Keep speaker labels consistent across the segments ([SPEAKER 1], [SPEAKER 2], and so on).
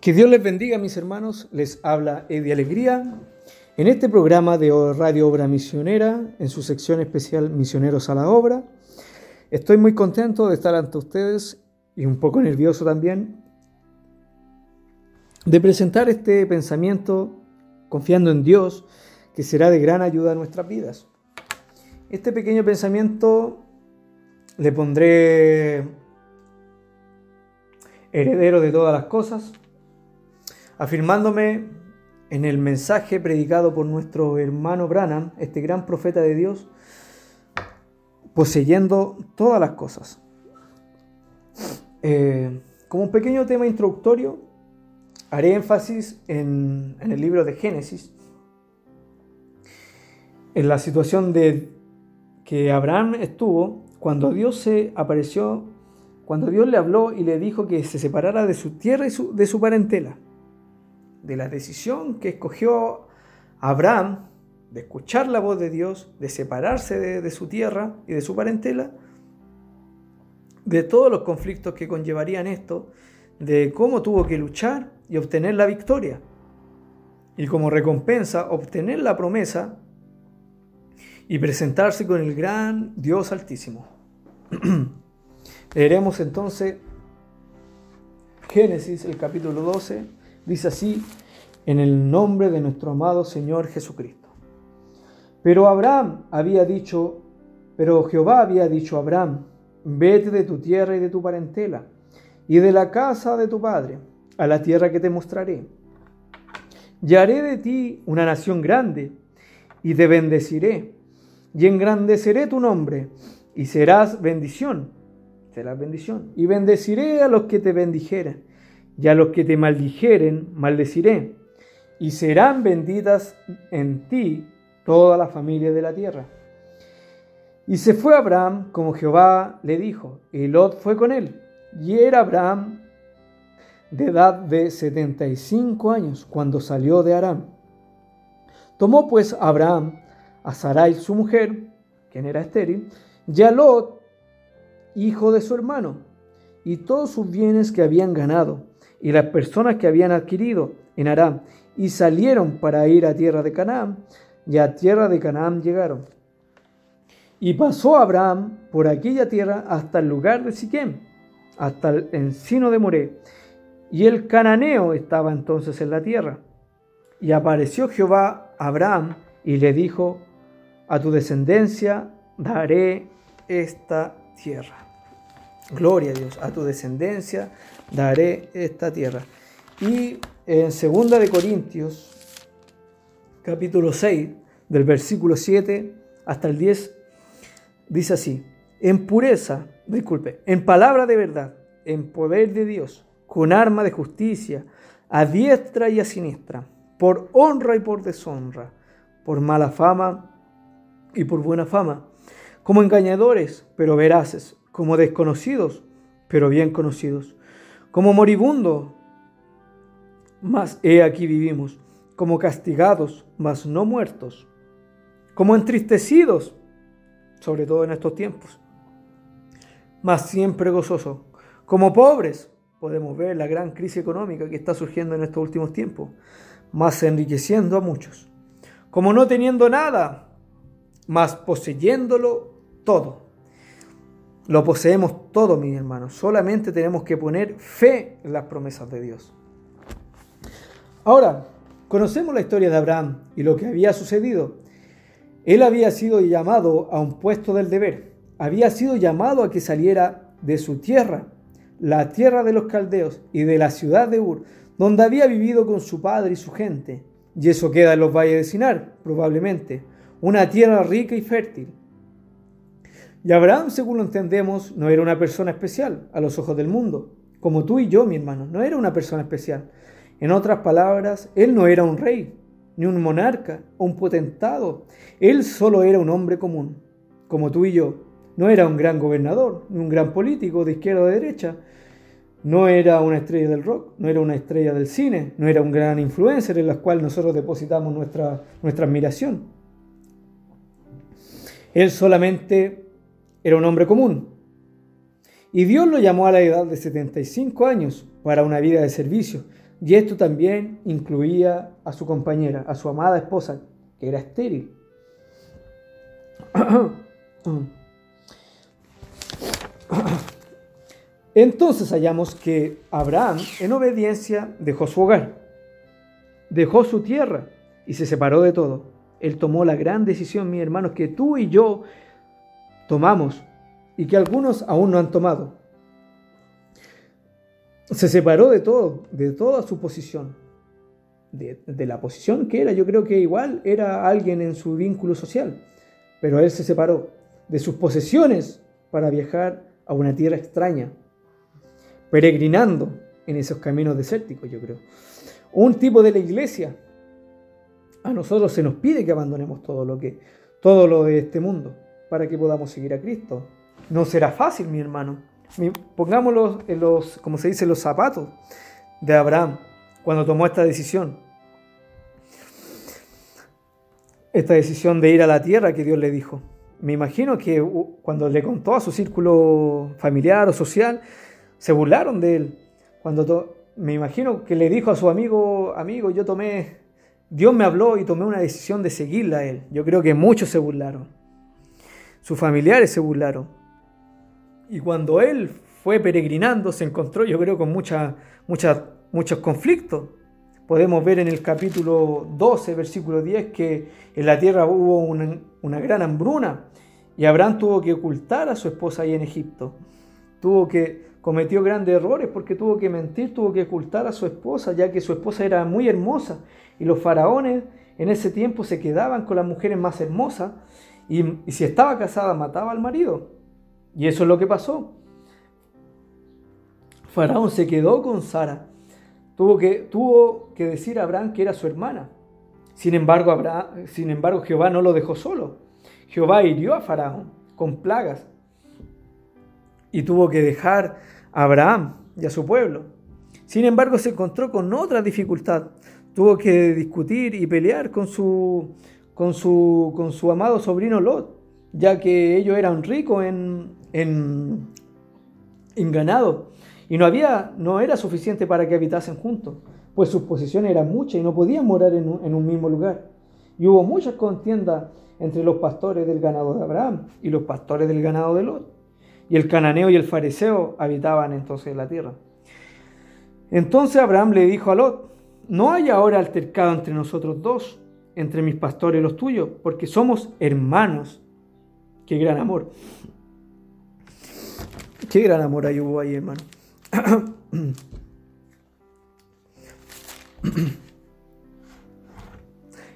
[SPEAKER 1] Que Dios les bendiga, mis hermanos. Les habla Eddie Alegría en este programa de Radio Obra Misionera, en su sección especial Misioneros a la Obra. Estoy muy contento de estar ante ustedes y un poco nervioso también de presentar este pensamiento confiando en Dios que será de gran ayuda a nuestras vidas. Este pequeño pensamiento le pondré heredero de todas las cosas afirmándome en el mensaje predicado por nuestro hermano Branham, este gran profeta de Dios, poseyendo todas las cosas. Eh, como un pequeño tema introductorio, haré énfasis en, el libro de Génesis, en la situación de que Abraham estuvo cuando Dios se apareció, cuando Dios le habló y le dijo que se separara de su tierra y de su parentela de la decisión que escogió Abraham de escuchar la voz de Dios, de separarse de, su tierra y de su parentela, de todos los conflictos que conllevarían esto, de cómo tuvo que luchar y obtener la victoria, y como recompensa obtener la promesa y presentarse con el gran Dios altísimo. Leeremos entonces Génesis, el capítulo 12 Dice así, en el nombre de nuestro amado Señor Jesucristo. Pero Abraham había dicho, pero Jehová había dicho a Abraham, vete de tu tierra y de tu parentela, y de la casa de tu padre, a la tierra que te mostraré. Y haré de ti una nación grande, y te bendeciré, y engrandeceré tu nombre, y serás bendición, serás bendición, y bendeciré a los que te bendijeren y a los que te maldijeren, maldeciré, y serán benditas en ti toda la familia de la tierra. Y se fue Abraham como Jehová le dijo, y Lot fue con él. Y era Abraham de edad de setenta y cinco años cuando salió de Aram. Tomó pues Abraham a Sarai su mujer, quien era estéril, y a Lot, hijo de su hermano, y todos sus bienes que habían ganado, y las personas que habían adquirido en Aram y salieron para ir a tierra de Canaán, y a tierra de Canaán llegaron. Y pasó Abraham por aquella tierra hasta el lugar de Siquem, hasta el encino de Moré, y el cananeo estaba entonces en la tierra. Y apareció Jehová a Abraham y le dijo, a tu descendencia daré esta tierra. Gloria a Dios, a tu descendencia daré esta tierra. Y en segunda de Corintios, capítulo 6, del versículo 7 hasta el 10, dice así, en pureza, disculpe, en palabra de verdad, en poder de Dios, con arma de justicia, a diestra y a siniestra, por honra y por deshonra, por mala fama y por buena fama, como engañadores, pero veraces, como desconocidos, pero bien conocidos, como moribundos, mas he aquí vivimos, como castigados, mas no muertos, como entristecidos, sobre todo en estos tiempos, mas siempre gozosos, como pobres, podemos ver la gran crisis económica que está surgiendo en estos últimos tiempos, mas enriqueciendo a muchos, como no teniendo nada, mas poseyéndolo todo lo poseemos todo, mis hermanos. Solamente tenemos que poner fe en las promesas de Dios. Ahora, conocemos la historia de Abraham y lo que había sucedido. Él había sido llamado a un puesto del deber. Había sido llamado a que saliera de su tierra, la tierra de los caldeos y de la ciudad de Ur, donde había vivido con su padre y su gente. Y eso queda en los valles de Sinar, probablemente. Una tierra rica y fértil y Abraham, según lo entendemos, no era una persona especial a los ojos del mundo, como tú y yo, mi hermano, no era una persona especial. En otras palabras, él no era un rey, ni un monarca, o un potentado. Él solo era un hombre común, como tú y yo. No era un gran gobernador, ni un gran político de izquierda o de derecha. No era una estrella del rock, no era una estrella del cine, no era un gran influencer en la cual nosotros depositamos nuestra, nuestra admiración. Él solamente era un hombre común. Y Dios lo llamó a la edad de 75 años para una vida de servicio, Y esto también incluía a su compañera, a su amada esposa, que era estéril. Entonces hallamos que Abraham, en obediencia, dejó su hogar, dejó su tierra y se separó de todo. Él tomó la gran decisión, mis hermanos, que tú y yo tomamos y que algunos aún no han tomado. Se separó de todo, de toda su posición, de, la posición que era. Yo creo que igual era alguien en su vínculo social, pero él se separó de sus posesiones para viajar a una tierra extraña, peregrinando en esos caminos desérticos, yo creo. Un tipo de la iglesia. A nosotros se nos pide que abandonemos todo lo que todo lo de este mundo para que podamos seguir a Cristo. No será fácil, mi hermano. Pongámoslo en los, como se dice, los zapatos de Abraham cuando tomó esta decisión. Esta decisión de ir a la tierra que Dios le dijo. Me imagino que cuando le contó a su círculo familiar o social, se burlaron de él. Cuando me imagino que le dijo a su amigo, amigo, yo tomé, Dios me habló y tomé una decisión de seguirla a él. Yo creo que muchos se burlaron. Sus familiares se burlaron. Y cuando él fue peregrinando, se encontró, yo creo, con mucha, muchos conflictos. Podemos ver en el capítulo 12, versículo 10, que en la tierra hubo una, una gran hambruna y Abraham tuvo que ocultar a su esposa ahí en Egipto. Tuvo que cometió grandes errores porque tuvo que mentir, tuvo que ocultar a su esposa, ya que su esposa era muy hermosa y los faraones en ese tiempo se quedaban con las mujeres más hermosas y, si estaba casada mataba al marido. Y eso es lo que pasó. Faraón se quedó con Sara. Tuvo que, tuvo que decir a Abraham que era su hermana. Sin embargo, sin embargo, Jehová no lo dejó solo. Jehová hirió a Faraón con plagas y tuvo que dejar a Abraham y a su pueblo. Sin embargo, se encontró con otra dificultad. Tuvo que discutir y pelear con su, con su, con su amado sobrino Lot, ya que ellos eran ricos en, en, ganado y no, había, no era suficiente para que habitasen juntos, pues sus posesiones eran muchas y no podían morar en un, en un mismo lugar. Y hubo muchas contiendas entre los pastores del ganado de Abraham y los pastores del ganado de Lot y el cananeo y el fariseo habitaban entonces la tierra. Entonces Abraham le dijo a Lot, no hay ahora altercado entre nosotros dos, entre mis pastores y los tuyos, porque somos hermanos. Qué gran amor. Qué gran amor hay hubo ahí, hermano.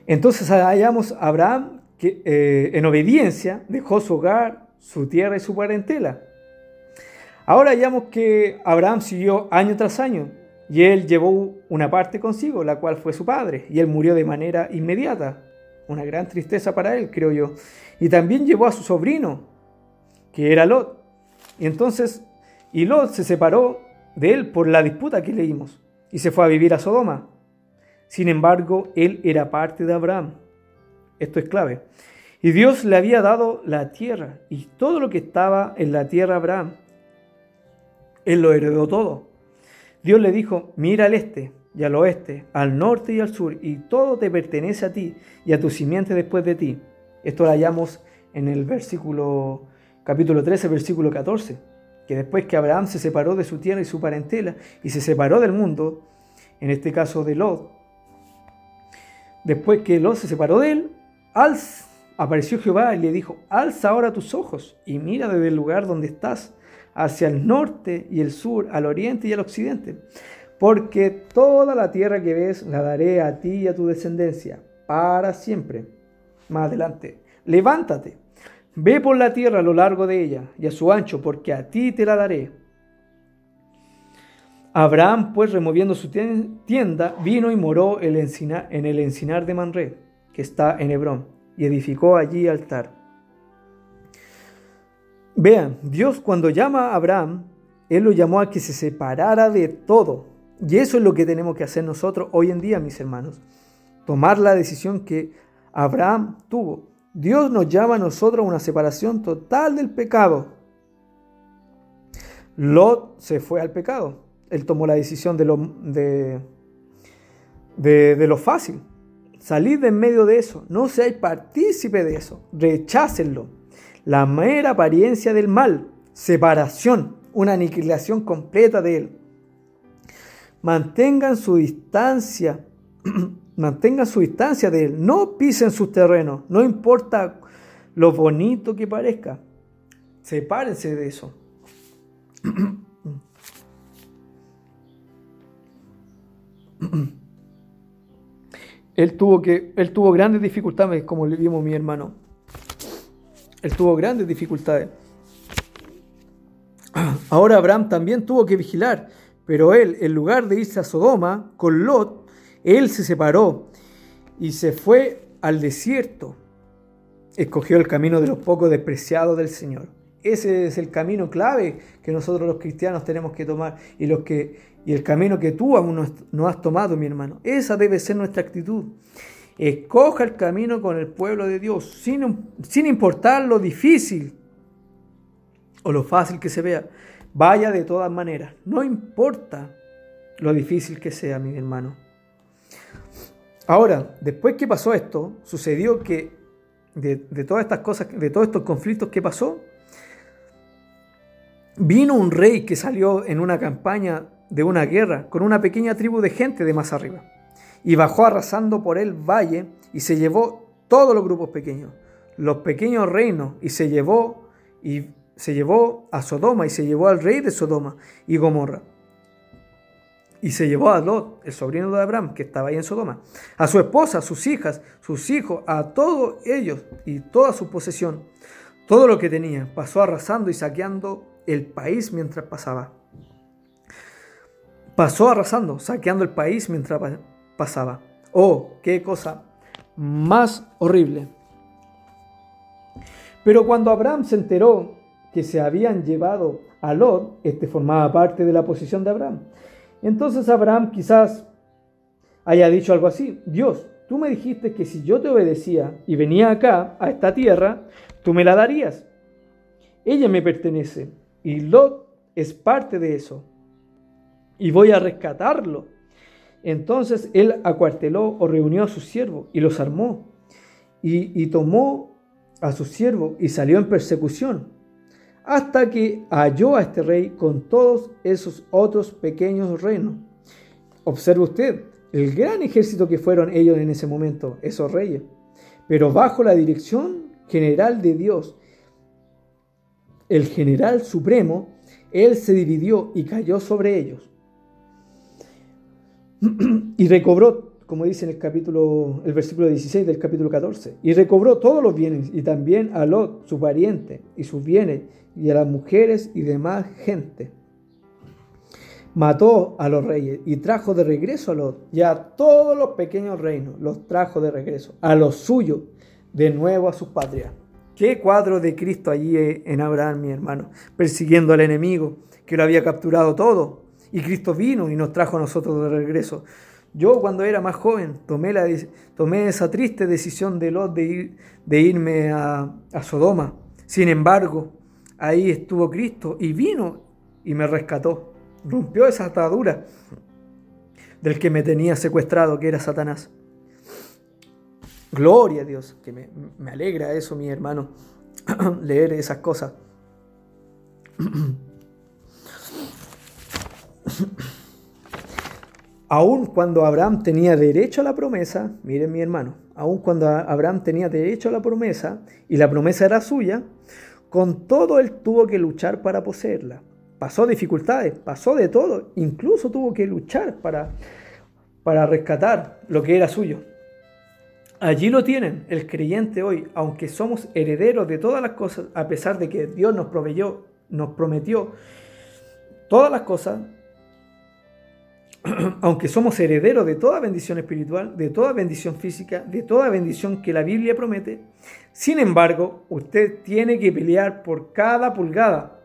[SPEAKER 1] Entonces hallamos a Abraham que eh, en obediencia dejó su hogar, su tierra y su parentela. Ahora hallamos que Abraham siguió año tras año y él llevó una parte consigo, la cual fue su padre, y él murió de manera inmediata. Una gran tristeza para él, creo yo. Y también llevó a su sobrino, que era Lot. Y entonces, y Lot se separó de él por la disputa que leímos y se fue a vivir a Sodoma. Sin embargo, él era parte de Abraham. Esto es clave. Y Dios le había dado la tierra y todo lo que estaba en la tierra a Abraham. Él lo heredó todo. Dios le dijo, mira al este y al oeste, al norte y al sur, y todo te pertenece a ti y a tu simiente después de ti. Esto lo hallamos en el versículo, capítulo 13, versículo 14, que después que Abraham se separó de su tierra y su parentela y se separó del mundo, en este caso de Lot, después que Lot se separó de él, al apareció Jehová y le dijo, alza ahora tus ojos y mira desde el lugar donde estás, hacia el norte y el sur, al oriente y al occidente, porque toda la tierra que ves la daré a ti y a tu descendencia para siempre. Más adelante, levántate, ve por la tierra a lo largo de ella y a su ancho, porque a ti te la daré. Abraham, pues removiendo su tienda, vino y moró en el encinar de Manré, que está en Hebrón y edificó allí altar. Vean, Dios cuando llama a Abraham, Él lo llamó a que se separara de todo. Y eso es lo que tenemos que hacer nosotros hoy en día, mis hermanos. Tomar la decisión que Abraham tuvo. Dios nos llama a nosotros a una separación total del pecado. Lot se fue al pecado. Él tomó la decisión de, lo, de de, lo fácil. Salid de en medio de eso. No seáis partícipe de eso. Rechácenlo. La mera apariencia del mal. Separación. Una aniquilación completa de él. Mantengan su distancia. mantengan su distancia de él. No pisen sus terrenos. No importa lo bonito que parezca. Sepárense de eso. Él tuvo, que, él tuvo grandes dificultades, como le vimos mi hermano. Él tuvo grandes dificultades. Ahora Abraham también tuvo que vigilar, pero él, en lugar de irse a Sodoma con Lot, él se separó y se fue al desierto. Escogió el camino de los pocos despreciados del Señor. Ese es el camino clave que nosotros los cristianos tenemos que tomar y, los que, y el camino que tú aún no has tomado, mi hermano. Esa debe ser nuestra actitud. Escoja el camino con el pueblo de Dios, sin, sin importar lo difícil o lo fácil que se vea. Vaya de todas maneras, no importa lo difícil que sea, mi hermano. Ahora, después que pasó esto, sucedió que de, de todas estas cosas, de todos estos conflictos que pasó, Vino un rey que salió en una campaña de una guerra con una pequeña tribu de gente de más arriba y bajó arrasando por el valle y se llevó todos los grupos pequeños, los pequeños reinos y se llevó y se llevó a Sodoma y se llevó al rey de Sodoma y Gomorra. Y se llevó a Lot, el sobrino de Abraham, que estaba ahí en Sodoma, a su esposa, a sus hijas, sus hijos, a todos ellos y toda su posesión, todo lo que tenía. Pasó arrasando y saqueando el país mientras pasaba. Pasó arrasando, saqueando el país mientras pasaba. Oh, qué cosa más horrible. Pero cuando Abraham se enteró que se habían llevado a Lot, este formaba parte de la posición de Abraham. Entonces Abraham quizás haya dicho algo así, Dios, tú me dijiste que si yo te obedecía y venía acá, a esta tierra, tú me la darías. Ella me pertenece y Lot es parte de eso. Y voy a rescatarlo. Entonces él acuarteló o reunió a sus siervos y los armó. Y, tomó a sus siervos y salió en persecución. Hasta que halló a este rey con todos esos otros pequeños reinos. Observe usted el gran ejército que fueron ellos en ese momento, esos reyes. Pero bajo la dirección general de Dios el general supremo, él se dividió y cayó sobre ellos. y recobró, como dice en el capítulo, el versículo 16 del capítulo 14, y recobró todos los bienes, y también a Lot, su pariente, y sus bienes, y a las mujeres y demás gente. Mató a los reyes y trajo de regreso a Lot y a todos los pequeños reinos, los trajo de regreso, a los suyos, de nuevo a sus patrias. Qué cuadro de Cristo allí en Abraham, mi hermano, persiguiendo al enemigo que lo había capturado todo. Y Cristo vino y nos trajo a nosotros de regreso. Yo cuando era más joven tomé, la, tomé esa triste decisión de Lot de, de irme a, a Sodoma. Sin embargo, ahí estuvo Cristo y vino y me rescató. Rompió esa atadura del que me tenía secuestrado, que era Satanás. Gloria a Dios, que me, alegra eso, mi hermano, leer esas cosas. Aún cuando Abraham tenía derecho a la promesa, miren mi hermano, aún cuando Abraham tenía derecho a la promesa y la promesa era suya, con todo él tuvo que luchar para poseerla. Pasó dificultades, pasó de todo, incluso tuvo que luchar para, para rescatar lo que era suyo. Allí lo tienen, el creyente hoy, aunque somos herederos de todas las cosas, a pesar de que Dios nos proveyó, nos prometió todas las cosas, aunque somos herederos de toda bendición espiritual, de toda bendición física, de toda bendición que la Biblia promete, sin embargo, usted tiene que pelear por cada pulgada.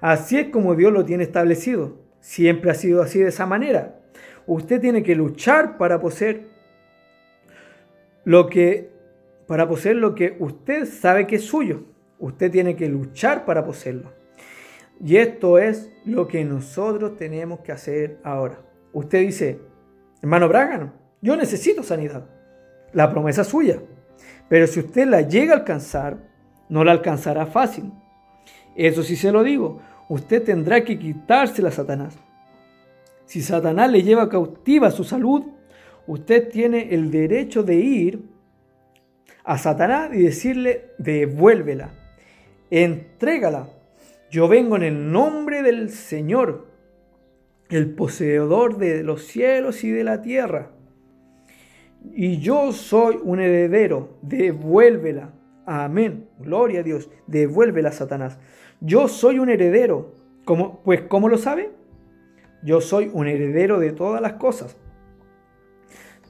[SPEAKER 1] Así es como Dios lo tiene establecido. Siempre ha sido así de esa manera. Usted tiene que luchar para poseer lo que, para poseer lo que usted sabe que es suyo. Usted tiene que luchar para poseerlo. Y esto es lo que nosotros tenemos que hacer ahora. Usted dice, hermano Bragan, Yo necesito sanidad. La promesa es suya. Pero si usted la llega a alcanzar, no la alcanzará fácil. Eso sí se lo digo. Usted tendrá que quitársela a Satanás. Si Satanás le lleva cautiva su salud, usted tiene el derecho de ir a Satanás y decirle, devuélvela, entrégala. Yo vengo en el nombre del Señor, el poseedor de los cielos y de la tierra. Y yo soy un heredero, devuélvela. Amén. Gloria a Dios. Devuélvela, Satanás. Yo soy un heredero. ¿Cómo? Pues, ¿cómo lo sabe? Yo soy un heredero de todas las cosas.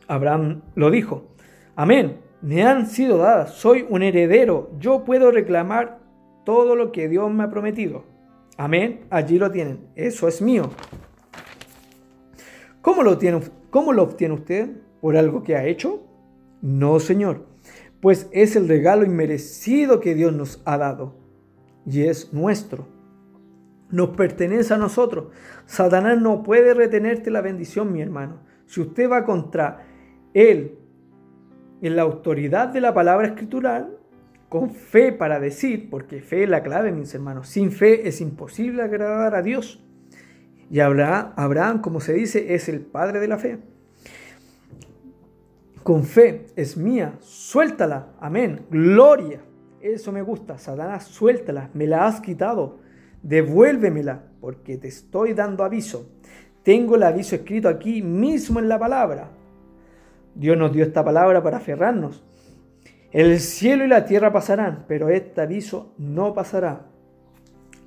[SPEAKER 1] Abraham lo dijo. Amén. Me han sido dadas. Soy un heredero. Yo puedo reclamar todo lo que Dios me ha prometido. Amén. Allí lo tienen. Eso es mío. ¿Cómo lo, tiene, cómo lo obtiene usted? ¿Por algo que ha hecho? No, Señor. Pues es el regalo inmerecido que Dios nos ha dado. Y es nuestro. Nos pertenece a nosotros. Satanás no puede retenerte la bendición, mi hermano. Si usted va contra él en la autoridad de la palabra escritural, con fe para decir, porque fe es la clave, mis hermanos, sin fe es imposible agradar a Dios. Y Abraham, Abraham, como se dice, es el padre de la fe. Con fe es mía, suéltala, amén, gloria. Eso me gusta, Satanás, suéltala, me la has quitado, devuélvemela, porque te estoy dando aviso. Tengo el aviso escrito aquí mismo en la palabra. Dios nos dio esta palabra para aferrarnos. El cielo y la tierra pasarán, pero este aviso no pasará.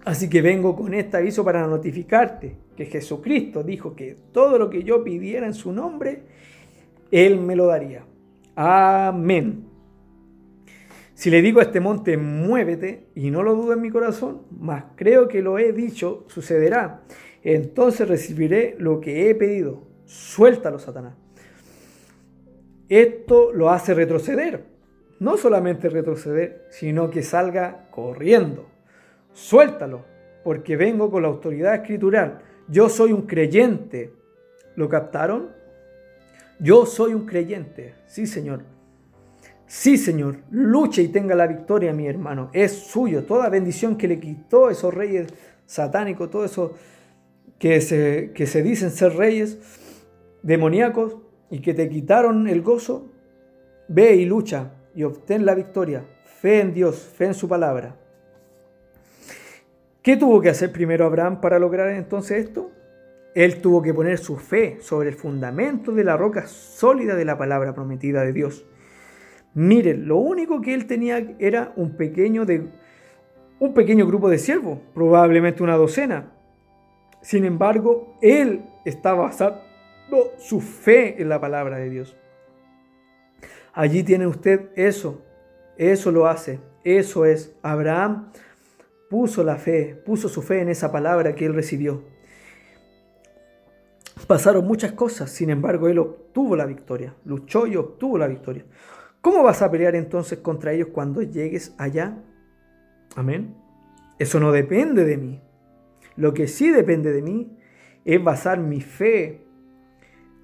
[SPEAKER 1] Así que vengo con este aviso para notificarte que Jesucristo dijo que todo lo que yo pidiera en su nombre, Él me lo daría. Amén. Si le digo a este monte, muévete, y no lo dudo en mi corazón, mas creo que lo he dicho, sucederá. Entonces recibiré lo que he pedido. Suéltalo, Satanás. Esto lo hace retroceder. No solamente retroceder, sino que salga corriendo. Suéltalo, porque vengo con la autoridad escritural. Yo soy un creyente. ¿Lo captaron? Yo soy un creyente. Sí, Señor. Sí, Señor. Luche y tenga la victoria, mi hermano. Es suyo. Toda bendición que le quitó esos reyes satánicos, todo eso que se, que se dicen ser reyes demoníacos, y que te quitaron el gozo, ve y lucha y obtén la victoria. Fe en Dios, fe en su palabra. ¿Qué tuvo que hacer primero Abraham para lograr entonces esto? Él tuvo que poner su fe sobre el fundamento de la roca sólida de la palabra prometida de Dios. Miren, lo único que él tenía era un pequeño, de, un pequeño grupo de siervos, probablemente una docena. Sin embargo, él estaba basado su fe en la palabra de Dios. Allí tiene usted eso, eso lo hace, eso es. Abraham puso la fe, puso su fe en esa palabra que él recibió. Pasaron muchas cosas, sin embargo, él obtuvo la victoria, luchó y obtuvo la victoria. ¿Cómo vas a pelear entonces contra ellos cuando llegues allá? Amén. Eso no depende de mí. Lo que sí depende de mí es basar mi fe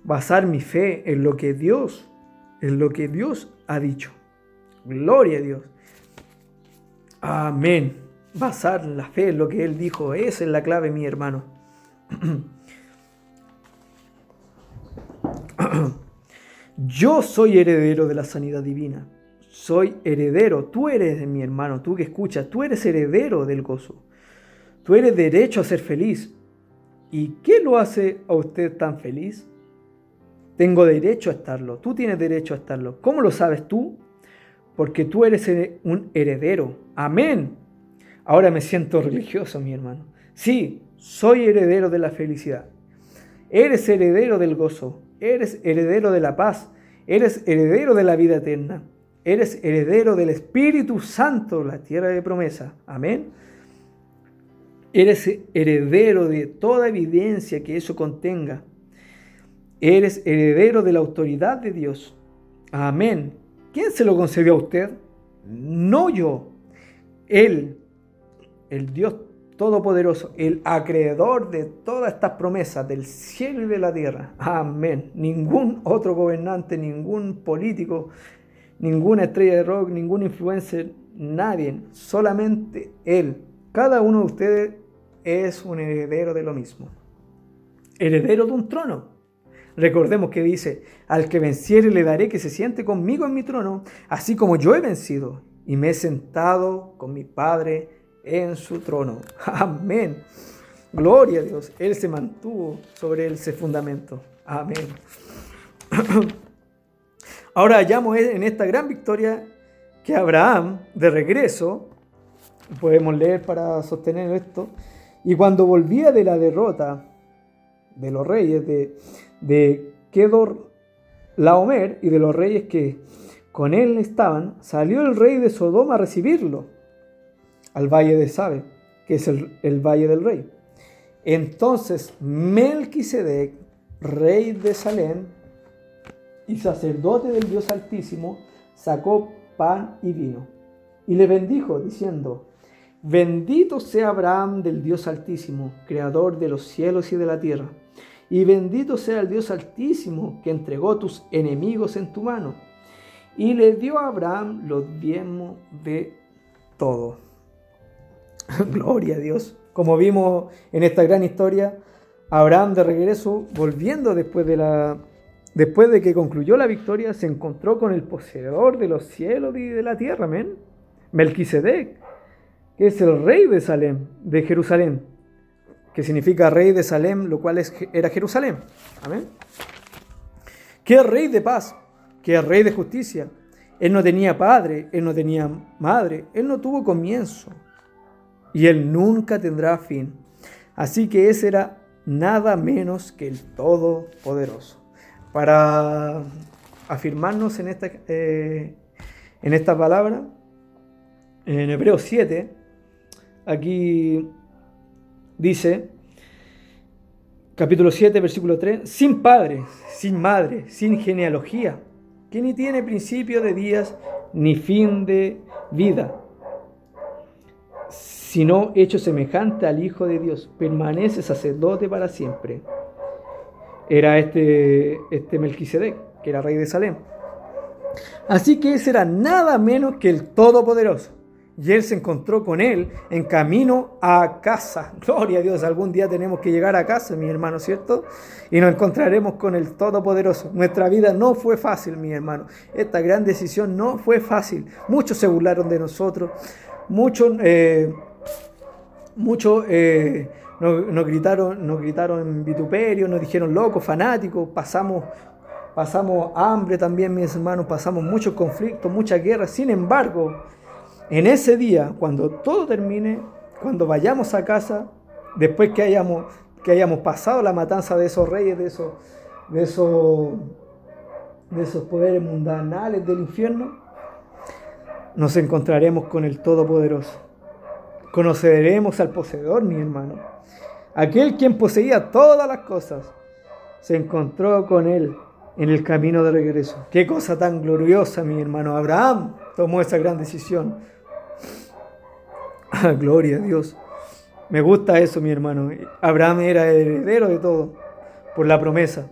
[SPEAKER 1] basar mi fe en lo que Dios, en lo que Dios ha dicho. Gloria a Dios. Amén. Basar la fe en lo que Él dijo, esa es la clave, mi hermano. Yo soy heredero de la sanidad divina. Soy heredero. Tú eres mi hermano, tú que escuchas, tú eres heredero del gozo. Tú eres derecho a ser feliz. ¿Y qué lo hace a usted tan feliz? Tengo derecho a estarlo. Tú tienes derecho a estarlo. ¿Cómo lo sabes tú? Porque tú eres un heredero. Amén. Ahora me siento religioso, mi hermano. Sí, soy heredero de la felicidad. Eres heredero del gozo. Eres heredero de la paz. Eres heredero de la vida eterna. Eres heredero del Espíritu Santo, la tierra de promesa. Amén. Eres heredero de toda evidencia que eso contenga. Eres heredero de la autoridad de Dios. Amén. ¿Quién se lo concedió a usted? No yo. Él, el Dios Todopoderoso, el acreedor de todas estas promesas del cielo y de la tierra. Amén. Ningún otro gobernante, ningún político, ninguna estrella de rock, ningún influencer, nadie, solamente Él. Cada uno de ustedes es un heredero de lo mismo. Heredero de un trono. Recordemos que dice, al que venciere le daré que se siente conmigo en mi trono, así como yo he vencido y me he sentado con mi Padre en su trono. Amén. Gloria a Dios. Él se mantuvo sobre ese fundamento. Amén. Ahora hallamos en esta gran victoria que Abraham, de regreso, podemos leer para sostener esto, y cuando volvía de la derrota de los reyes de, de Kedor Laomer y de los reyes que con él estaban, salió el rey de Sodoma a recibirlo al valle de Sabe, que es el, valle del rey. Entonces Melquisedec, rey de Salem y sacerdote del Dios Altísimo, sacó pan y vino y le bendijo diciendo, Bendito sea Abraham del Dios Altísimo, creador de los cielos y de la tierra. Y bendito sea el Dios Altísimo que entregó tus enemigos en tu mano. Y le dio a Abraham los diezmos de todo. Gloria a Dios. Como vimos en esta gran historia, Abraham de regreso, volviendo después de la después de que concluyó la victoria, se encontró con el poseedor de los cielos y de la tierra, amén. Melquisedec, que es el rey de Salem, de Jerusalén, que significa rey de Salem, lo cual es, era Jerusalén. Amén. Que rey de paz, que rey de justicia. Él no tenía padre, él no tenía madre, él no tuvo comienzo y él nunca tendrá fin. Así que ese era nada menos que el Todopoderoso. Para afirmarnos en esta, eh, en palabra, en Hebreos 7, aquí dice, capítulo 7, versículo 3, sin padre, sin madre, sin genealogía, que ni tiene principio de días ni fin de vida, sino hecho semejante al Hijo de Dios, permanece sacerdote para siempre. Era este, este Melquisedec, que era rey de Salem. Así que ese era nada menos que el Todopoderoso y él se encontró con él en camino a casa. Gloria a Dios, algún día tenemos que llegar a casa, mi hermano, ¿cierto? Y nos encontraremos con el Todopoderoso. Nuestra vida no fue fácil, mi hermano. Esta gran decisión no fue fácil. Muchos se burlaron de nosotros, muchos, eh, eh, nos, gritaron, nos gritaron en vituperio, nos dijeron locos, fanáticos, pasamos pasamos hambre también, mis hermanos, pasamos muchos conflictos, muchas guerras. Sin embargo, en ese día, cuando todo termine, cuando vayamos a casa, después que hayamos, que hayamos pasado la matanza de esos reyes, de esos, de esos, de esos poderes mundanales del infierno, nos encontraremos con el Todopoderoso. Conoceremos al poseedor, mi hermano. Aquel quien poseía todas las cosas, se encontró con él en el camino de regreso. Qué cosa tan gloriosa, mi hermano. Abraham tomó esa gran decisión. Gloria a Dios. Me gusta eso, mi hermano. Abraham era heredero de todo por la promesa.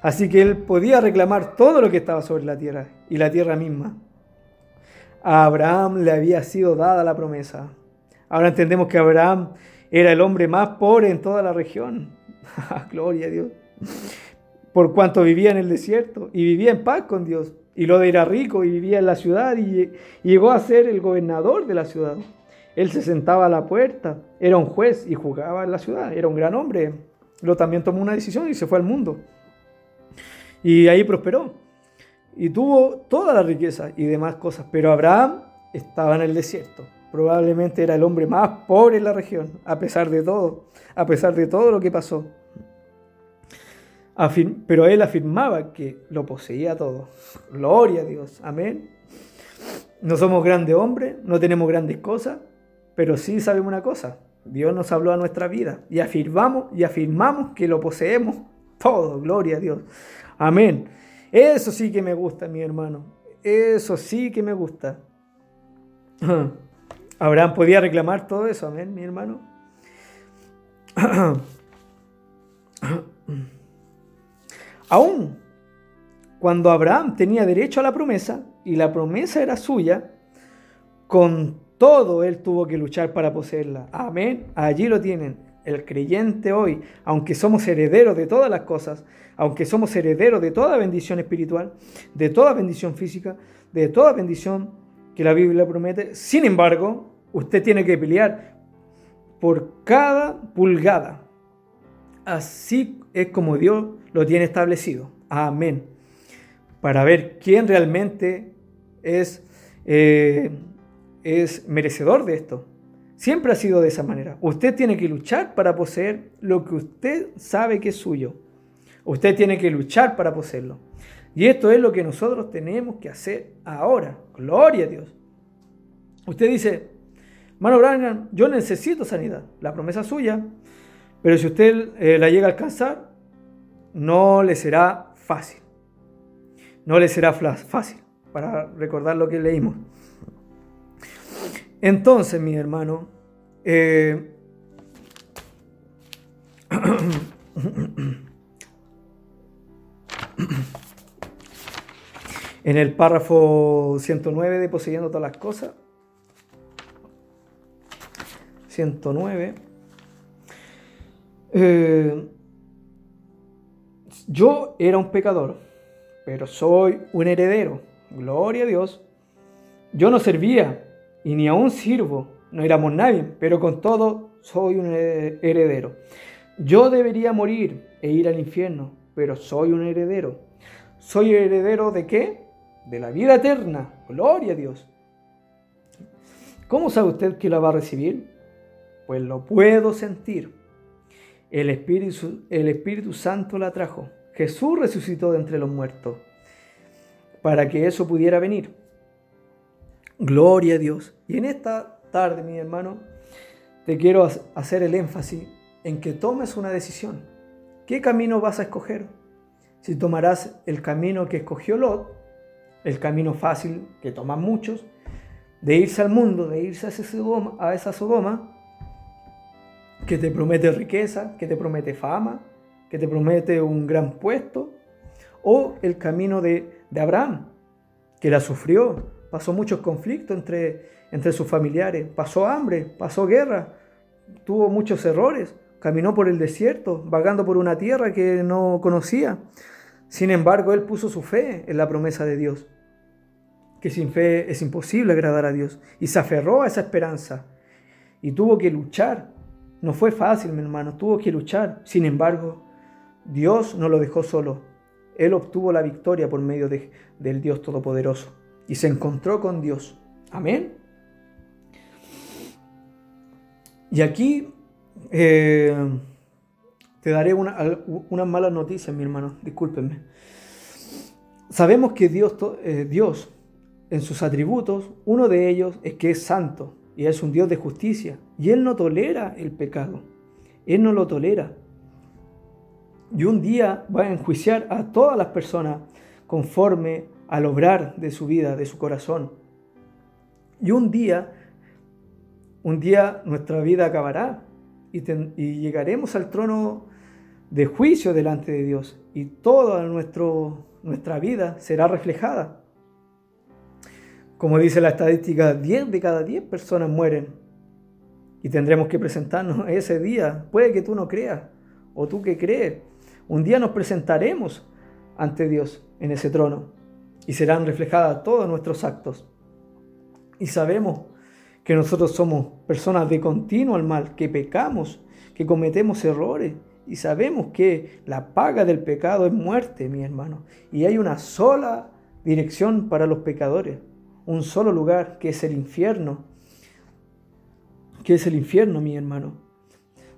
[SPEAKER 1] Así que él podía reclamar todo lo que estaba sobre la tierra y la tierra misma. A Abraham le había sido dada la promesa. Ahora entendemos que Abraham era el hombre más pobre en toda la región. Gloria a Dios. Por cuanto vivía en el desierto y vivía en paz con Dios. Y lo de era rico y vivía en la ciudad y llegó a ser el gobernador de la ciudad. Él se sentaba a la puerta, era un juez y jugaba en la ciudad, era un gran hombre. Lo también tomó una decisión y se fue al mundo. Y ahí prosperó. Y tuvo toda la riqueza y demás cosas. Pero Abraham estaba en el desierto. Probablemente era el hombre más pobre en la región, a pesar de todo, a pesar de todo lo que pasó. pero él afirmaba que lo poseía todo. Gloria a Dios. Amén. No somos grandes hombres, no tenemos grandes cosas, pero sí sabemos una cosa, Dios nos habló a nuestra vida y afirmamos y afirmamos que lo poseemos todo, gloria a Dios. Amén. Eso sí que me gusta, mi hermano. Eso sí que me gusta. Abraham podía reclamar todo eso, amén, mi hermano. Aún cuando Abraham tenía derecho a la promesa y la promesa era suya, con todo él tuvo que luchar para poseerla. Amén. Allí lo tienen. El creyente hoy, aunque somos herederos de todas las cosas, aunque somos herederos de toda bendición espiritual, de toda bendición física, de toda bendición que la Biblia promete, sin embargo, usted tiene que pelear por cada pulgada. Así es como Dios lo tiene establecido. Amén. Para ver quién realmente es, eh, es merecedor de esto. Siempre ha sido de esa manera. Usted tiene que luchar para poseer lo que usted sabe que es suyo. Usted tiene que luchar para poseerlo. Y esto es lo que nosotros tenemos que hacer ahora. Gloria a Dios. Usted dice, Mano Branham, yo necesito sanidad. La promesa suya. Pero si usted eh, la llega a alcanzar, no le será fácil. No le será fácil. Para recordar lo que leímos. Entonces, mi hermano, eh, en el párrafo 109 de Poseyendo todas las cosas, 109, eh, yo era un pecador, pero soy un heredero, gloria a Dios. Yo no servía y ni aún sirvo, no éramos nadie, pero con todo soy un heredero. Yo debería morir e ir al infierno, pero soy un heredero. ¿Soy heredero de qué? De la vida eterna. Gloria a Dios. ¿Cómo sabe usted que la va a recibir? Pues lo puedo sentir. El Espíritu, el Espíritu Santo la trajo. Jesús resucitó de entre los muertos para que eso pudiera venir. Gloria a Dios. Y en esta tarde, mi hermano, te quiero hacer el énfasis en que tomes una decisión. ¿Qué camino vas a escoger? Si tomarás el camino que escogió Lot, el camino fácil que toman muchos, de irse al mundo, de irse a, a esa Sodoma, que te promete riqueza, que te promete fama, que te promete un gran puesto, o el camino de, de Abraham, que la sufrió, pasó muchos conflictos entre, entre sus familiares, pasó hambre, pasó guerra, tuvo muchos errores, caminó por el desierto, vagando por una tierra que no conocía. Sin embargo, él puso su fe en la promesa de Dios, que sin fe es imposible agradar a Dios, y se aferró a esa esperanza, y tuvo que luchar. No fue fácil, mi hermano, tuvo que luchar. Sin embargo, Dios no lo dejó solo. Él obtuvo la victoria por medio de, del Dios Todopoderoso y se encontró con Dios. Amén. Y aquí eh, te daré unas una malas noticias, mi hermano, discúlpenme. Sabemos que Dios, eh, Dios, en sus atributos, uno de ellos es que es santo y es un Dios de justicia. Y Él no tolera el pecado. Él no lo tolera. Y un día va a enjuiciar a todas las personas conforme al obrar de su vida, de su corazón. Y un día, un día nuestra vida acabará y, llegaremos al trono de juicio delante de Dios y toda nuestra vida será reflejada. Como dice la estadística, 10 de cada 10 personas mueren y tendremos que presentarnos ese día. Puede que tú no creas o tú que crees. Un día nos presentaremos ante Dios en ese trono y serán reflejadas todos nuestros actos. Y sabemos que nosotros somos personas de continuo al mal, que pecamos, que cometemos errores y sabemos que la paga del pecado es muerte, mi hermano. Y hay una sola dirección para los pecadores, un solo lugar que es el infierno, que es el infierno, mi hermano.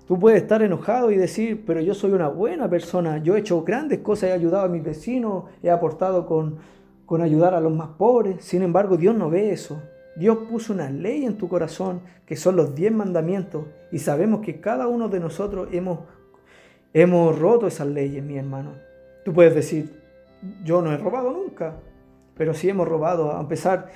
[SPEAKER 1] Tú puedes estar enojado y decir, pero yo soy una buena persona, yo he hecho grandes cosas, he ayudado a mis vecinos, he aportado con, con ayudar a los más pobres. Sin embargo, Dios no ve eso. Dios puso una ley en tu corazón que son los diez mandamientos y sabemos que cada uno de nosotros hemos, hemos roto esas leyes, mi hermano. Tú puedes decir, yo no he robado nunca, pero sí hemos robado. A empezar,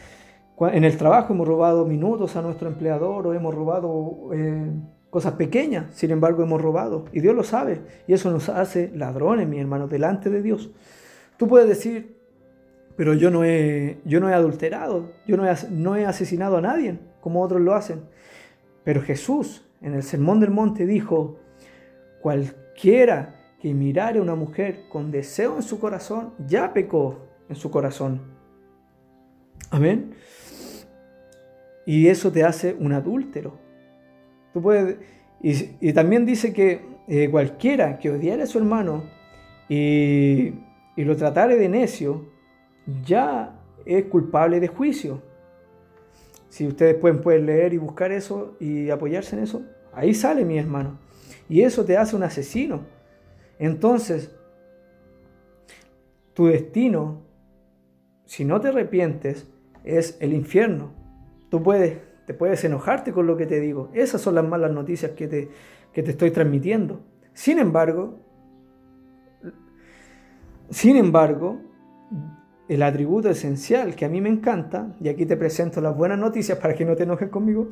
[SPEAKER 1] en el trabajo hemos robado minutos a nuestro empleador o hemos robado eh, cosas pequeñas, sin embargo hemos robado. Y Dios lo sabe. Y eso nos hace ladrones, mi hermano, delante de Dios. Tú puedes decir, pero yo no he, yo no he adulterado, yo no he, no he asesinado a nadie, como otros lo hacen. Pero Jesús en el Sermón del Monte dijo, cualquiera que mirare a una mujer con deseo en su corazón, ya pecó en su corazón. Amén. Y eso te hace un adúltero. Tú puedes, y, también dice que eh, cualquiera que odiare a su hermano y, y lo tratare de necio, ya es culpable de juicio. Si ustedes pueden, leer y buscar eso y apoyarse en eso, ahí sale mi hermano. Y eso te hace un asesino. Entonces, tu destino, si no te arrepientes, es el infierno. Tú puedes, te puedes enojarte con lo que te digo. Esas son las malas noticias que te, que te estoy transmitiendo. Sin embargo, sin embargo, el atributo esencial que a mí me encanta, y aquí te presento las buenas noticias para que no te enojes conmigo,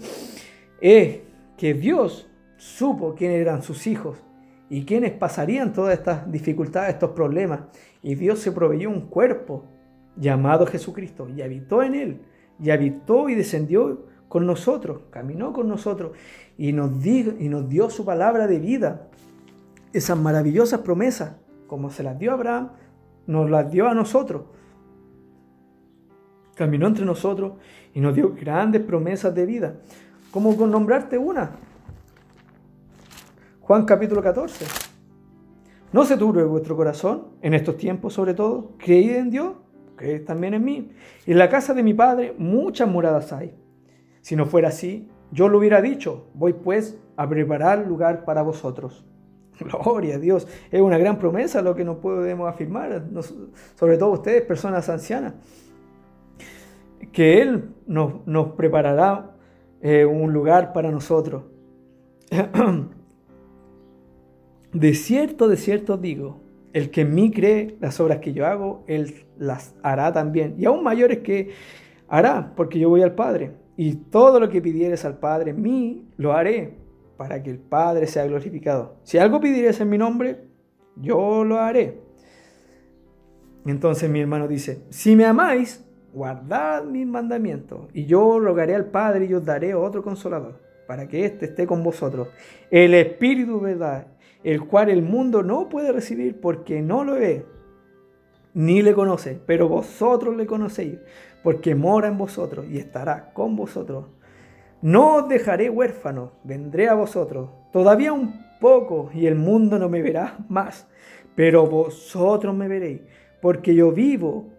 [SPEAKER 1] es que Dios supo quiénes eran sus hijos y quiénes pasarían todas estas dificultades, estos problemas. Y Dios se proveyó un cuerpo llamado Jesucristo y habitó en él, y habitó y descendió con nosotros, caminó con nosotros y nos, y nos dio su palabra de vida, esas maravillosas promesas, como se las dio a Abraham, nos las dio a nosotros caminó entre nosotros y nos dio grandes promesas de vida. ¿Cómo con nombrarte una? Juan capítulo 14. No se turbe vuestro corazón, en estos tiempos sobre todo. Creíd en Dios, creed también en mí. En la casa de mi Padre muchas moradas hay. Si no fuera así, yo lo hubiera dicho. Voy pues a preparar lugar para vosotros. Gloria a Dios. Es una gran promesa lo que nos podemos afirmar, sobre todo ustedes, personas ancianas que Él nos, nos preparará eh, un lugar para nosotros. De cierto, de cierto digo, el que en mí cree las obras que yo hago, Él las hará también. Y aún mayores que hará, porque yo voy al Padre. Y todo lo que pidieres al Padre en mí, lo haré, para que el Padre sea glorificado. Si algo pidieres en mi nombre, yo lo haré. Entonces mi hermano dice, si me amáis, guardad mis mandamientos, y yo rogaré al Padre y os daré otro consolador, para que éste esté con vosotros, el Espíritu verdad, el cual el mundo no puede recibir porque no lo ve, ni le conoce, pero vosotros le conocéis, porque mora en vosotros y estará con vosotros. No os dejaré huérfano, vendré a vosotros, todavía un poco, y el mundo no me verá más, pero vosotros me veréis, porque yo vivo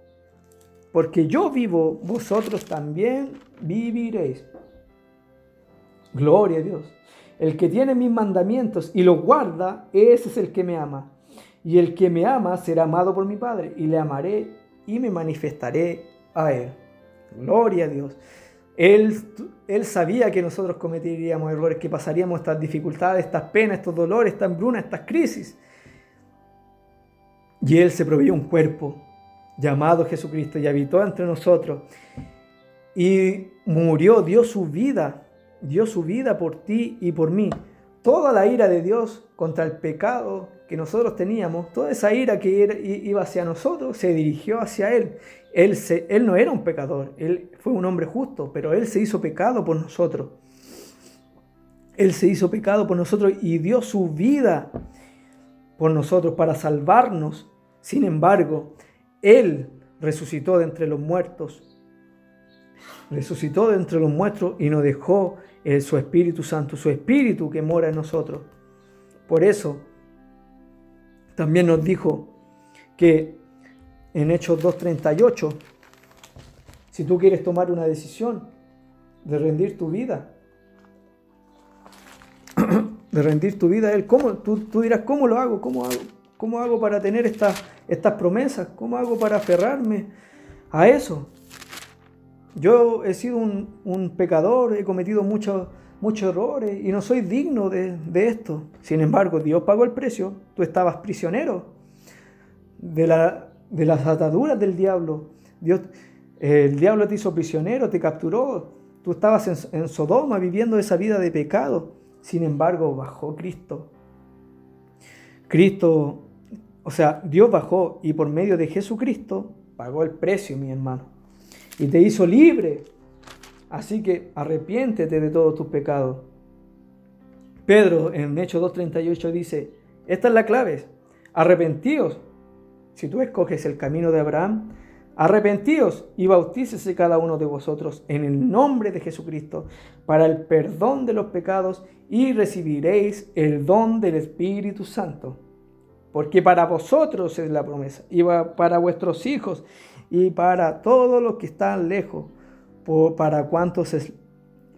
[SPEAKER 1] porque yo vivo, vosotros también viviréis. Gloria a Dios. El que tiene mis mandamientos y los guarda, ese es el que me ama. Y el que me ama será amado por mi Padre, y le amaré y me manifestaré a él. Gloria a Dios. Él, él sabía que nosotros cometeríamos errores, que pasaríamos estas dificultades, estas penas, estos dolores, estas hambrunas, estas crisis. Y Él se proveyó un cuerpo llamado Jesucristo y habitó entre nosotros y murió, dio su vida, dio su vida por ti y por mí. Toda la ira de Dios contra el pecado que nosotros teníamos, toda esa ira que iba hacia nosotros, se dirigió hacia Él. Él, se, él no era un pecador, Él fue un hombre justo, pero Él se hizo pecado por nosotros. Él se hizo pecado por nosotros y dio su vida por nosotros para salvarnos. Sin embargo, él resucitó de entre los muertos. Resucitó de entre los muertos y nos dejó el, su Espíritu Santo, su Espíritu que mora en nosotros. Por eso también nos dijo que en Hechos 2.38, si tú quieres tomar una decisión de rendir tu vida, de rendir tu vida a Él, ¿cómo? Tú, tú dirás, ¿cómo lo hago? ¿Cómo hago? ¿Cómo hago para tener estas, estas promesas? ¿Cómo hago para aferrarme a eso? Yo he sido un, pecador, he cometido muchos muchos errores y no soy digno de, esto. Sin embargo, Dios pagó el precio. Tú estabas prisionero de, la, de las ataduras del diablo. Dios, el diablo te hizo prisionero, te capturó. Tú estabas en, en Sodoma viviendo esa vida de pecado. Sin embargo, bajó Cristo. Cristo, o sea, Dios bajó y por medio de Jesucristo pagó el precio, mi hermano. Y te hizo libre. Así que arrepiéntete de todos tus pecados. Pedro en Hechos 2.38 dice, esta es la clave, arrepentíos. Si tú escoges el camino de Abraham, arrepentíos y bautícese cada uno de vosotros en el nombre de Jesucristo para el perdón de los pecados y recibiréis el don del Espíritu Santo. Porque para vosotros es la promesa, y para vuestros hijos, y para todos los que están lejos, para cuantos,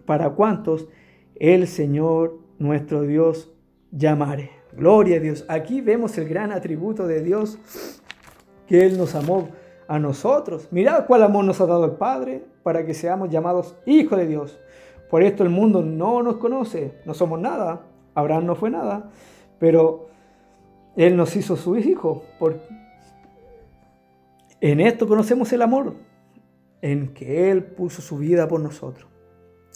[SPEAKER 1] para cuantos el Señor nuestro Dios llamare. Gloria a Dios. Aquí vemos el gran atributo de Dios que Él nos amó a nosotros. Mirad cuál amor nos ha dado el Padre para que seamos llamados hijos de Dios. Por esto el mundo no nos conoce, no somos nada. Abraham no fue nada, pero Él nos hizo su hijo. Por... En esto conocemos el amor, en que Él puso su vida por nosotros.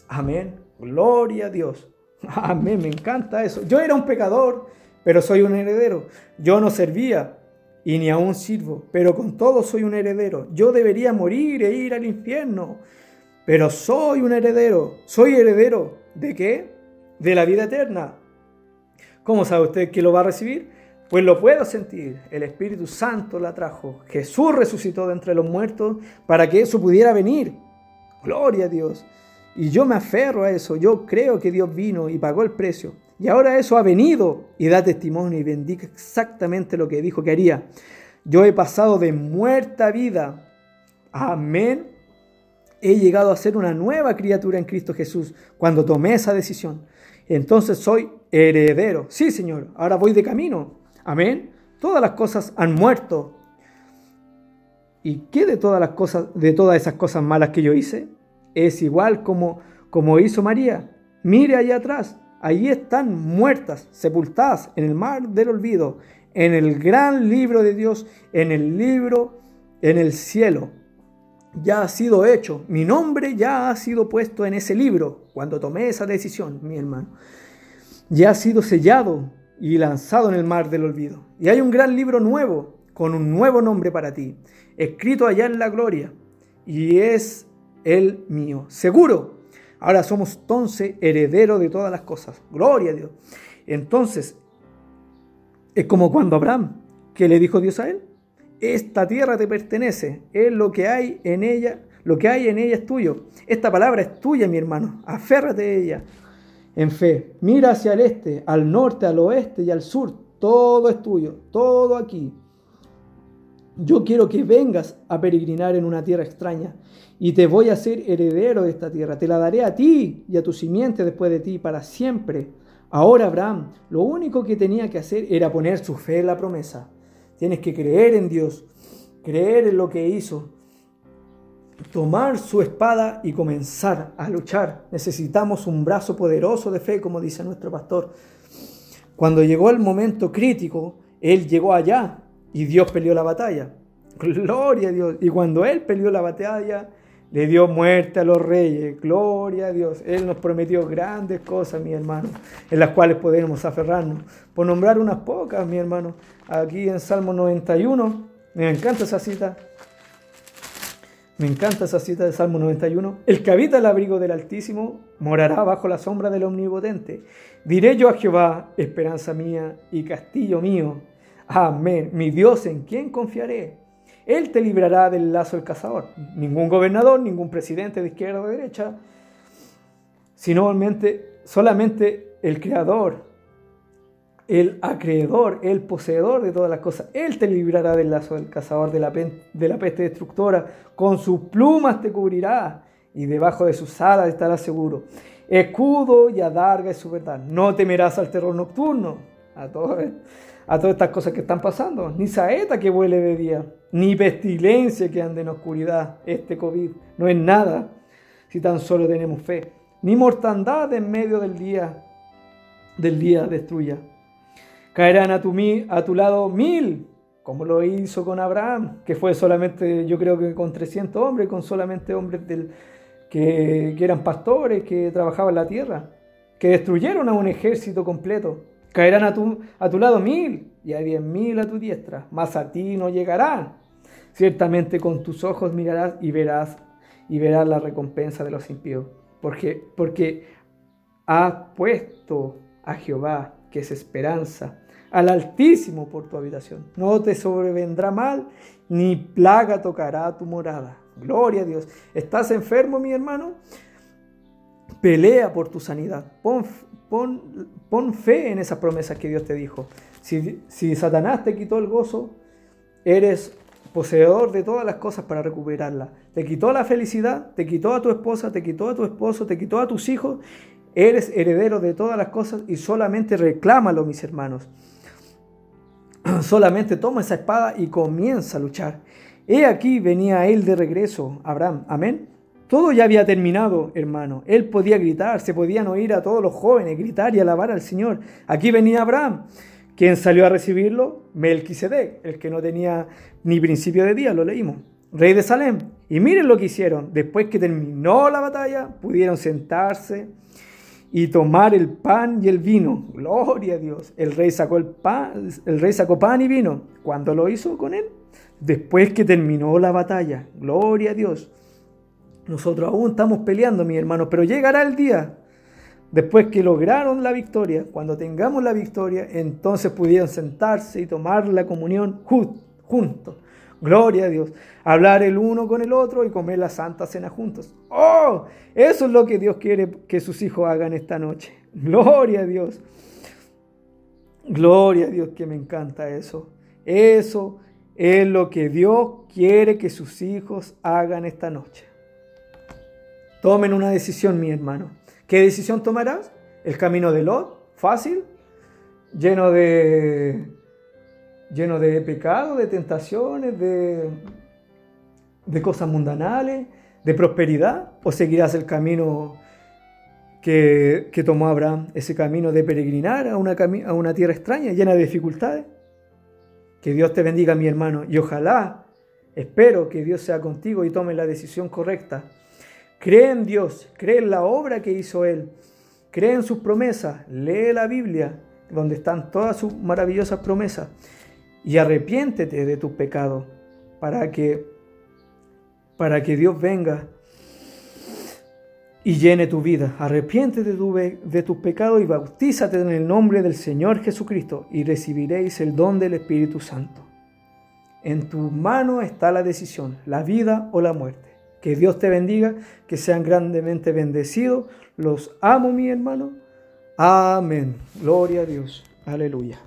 [SPEAKER 1] Amén. Gloria a Dios. Amén, me encanta eso. Yo era un pecador, pero soy un heredero. Yo no servía y ni aún sirvo, pero con todo soy un heredero. Yo debería morir e ir al infierno, pero soy un heredero. ¿Soy heredero de qué? De la vida eterna. ¿Cómo sabe usted que lo va a recibir? Pues lo puedo sentir. El Espíritu Santo la trajo. Jesús resucitó de entre los muertos para que eso pudiera venir. Gloria a Dios. Y yo me aferro a eso, yo creo que Dios vino y pagó el precio. Y ahora eso ha venido y da testimonio y bendiga exactamente lo que dijo que haría. Yo he pasado de muerta vida. Amén. He llegado a ser una nueva criatura en Cristo Jesús cuando tomé esa decisión. Entonces soy heredero. Sí, Señor, ahora voy de camino. Amén. Todas las cosas han muerto. ¿Y qué de todas las cosas, de todas esas cosas malas que yo hice? es igual como, como hizo María. Mire allá atrás, allí están muertas, sepultadas en el mar del olvido, en el gran libro de Dios, en el libro, en el cielo. Ya ha sido hecho, mi nombre ya ha sido puesto en ese libro cuando tomé esa decisión, mi hermano. Ya ha sido sellado y lanzado en el mar del olvido. Y hay un gran libro nuevo, con un nuevo nombre para ti, escrito allá en la gloria. Y es el mío. Seguro. Ahora somos entonces herederos de todas las cosas. Gloria a Dios. Entonces, es como cuando Abraham, que le dijo Dios a él, esta tierra te pertenece, es lo que hay en ella, lo que hay en ella es tuyo. Esta palabra es tuya, mi hermano, aférrate de ella. En fe, mira hacia el este, al norte, al oeste y al sur, todo es tuyo, todo aquí. Yo quiero que vengas a peregrinar en una tierra extraña y te voy a hacer heredero de esta tierra. Te la daré a ti y a tu simiente después de ti para siempre. Ahora Abraham, lo único que tenía que hacer era poner su fe en la promesa. Tienes que creer en Dios, creer en lo que hizo, tomar su espada y comenzar a luchar. Necesitamos un brazo poderoso de fe, como dice nuestro pastor. Cuando llegó el momento crítico, él llegó allá y Dios peleó la batalla. Gloria a Dios. Y cuando él peleó la batalla, le dio muerte a los reyes. Gloria a Dios. Él nos prometió grandes cosas, mi hermano, en las cuales podemos aferrarnos. Por nombrar unas pocas, mi hermano. Aquí en Salmo 91, me encanta esa cita. Me encanta esa cita de Salmo 91. El que habita el abrigo del Altísimo morará bajo la sombra del Omnipotente. Diré yo a Jehová, esperanza mía y castillo mío. Amén. Mi Dios, ¿en quién confiaré? Él te librará del lazo del cazador. Ningún gobernador, ningún presidente de izquierda o de derecha, sino solamente el creador, el acreedor, el poseedor de todas las cosas. Él te librará del lazo del cazador, de la, peste destructora. Con sus plumas te cubrirá y debajo de sus alas estarás seguro. Escudo y adarga es su verdad. No temerás al terror nocturno. A todo esto a todas estas cosas que están pasando. Ni saeta que vuele de día, ni pestilencia que ande en oscuridad. Este COVID no es nada si tan solo tenemos fe. Ni mortandad en medio del día, del día destruya. Caerán a tu, lado mil, como lo hizo con Abraham, que fue solamente, yo creo que con 300 hombres, con solamente hombres del, que, eran pastores, que trabajaban la tierra. que destruyeron a un ejército completo. Caerán a tu, a tu lado mil y a diez mil a tu diestra, mas a ti no llegarán. Ciertamente con tus ojos mirarás y verás y verás la recompensa de los impíos, porque, porque has puesto a Jehová, que es esperanza, al Altísimo por tu habitación. No te sobrevendrá mal, ni plaga tocará tu morada. Gloria a Dios. ¿Estás enfermo, mi hermano? Pelea por tu sanidad. Pon, pon, fe en esas promesas que Dios te dijo. Si, si Satanás te quitó el gozo, eres poseedor de todas las cosas para recuperarla. Te quitó la felicidad, te quitó a tu esposa, te quitó a tu esposo, te quitó a tus hijos. Eres heredero de todas las cosas y solamente reclámalo, mis hermanos. Solamente toma esa espada y comienza a luchar. He aquí venía él de regreso, Abraham. Amén. Todo ya había terminado, hermano. Él podía gritar, se podían oír a todos los jóvenes gritar y alabar al Señor. Aquí venía Abraham. ¿Quién salió a recibirlo? Melquisedec, el que no tenía ni principio de día, lo leímos. Rey de Salem. Y miren lo que hicieron. Después que terminó la batalla, pudieron sentarse y tomar el pan y el vino. Gloria a Dios. El rey sacó el pan, el rey sacó pan y vino. ¿Cuándo lo hizo con él? Después que terminó la batalla. Gloria a Dios. Nosotros aún estamos peleando, mi hermano, pero llegará el día Después que lograron la victoria, cuando tengamos la victoria, entonces pudieron sentarse y tomar la comunión juntos. Gloria a Dios. Hablar el uno con el otro y comer la santa cena juntos. ¡Oh! Eso es lo que Dios quiere que sus hijos hagan esta noche. Gloria a Dios. Gloria a Dios que me encanta eso. Eso es lo que Dios quiere que sus hijos hagan esta noche. Tomen una decisión, mi hermano. ¿Qué decisión tomarás? ¿El camino de Lot? ¿Fácil? ¿Lleno de, lleno de pecado, de tentaciones, de, de cosas mundanales, de prosperidad? ¿O seguirás el camino que, que tomó Abraham, ese camino de peregrinar a una, a una tierra extraña, llena de dificultades? Que Dios te bendiga, mi hermano, y ojalá, espero que Dios sea contigo y tome la decisión correcta Cree en Dios, cree en la obra que hizo Él, cree en sus promesas, lee la Biblia, donde están todas sus maravillosas promesas, y arrepiéntete de tus pecados para que, para que Dios venga y llene tu vida. Arrepiéntete de, de tus pecados y bautízate en el nombre del Señor Jesucristo y recibiréis el don del Espíritu Santo. En tu mano está la decisión, la vida o la muerte. Que Dios te bendiga, que sean grandemente bendecidos. Los amo, mi hermano. Amén. Gloria a Dios. Aleluya.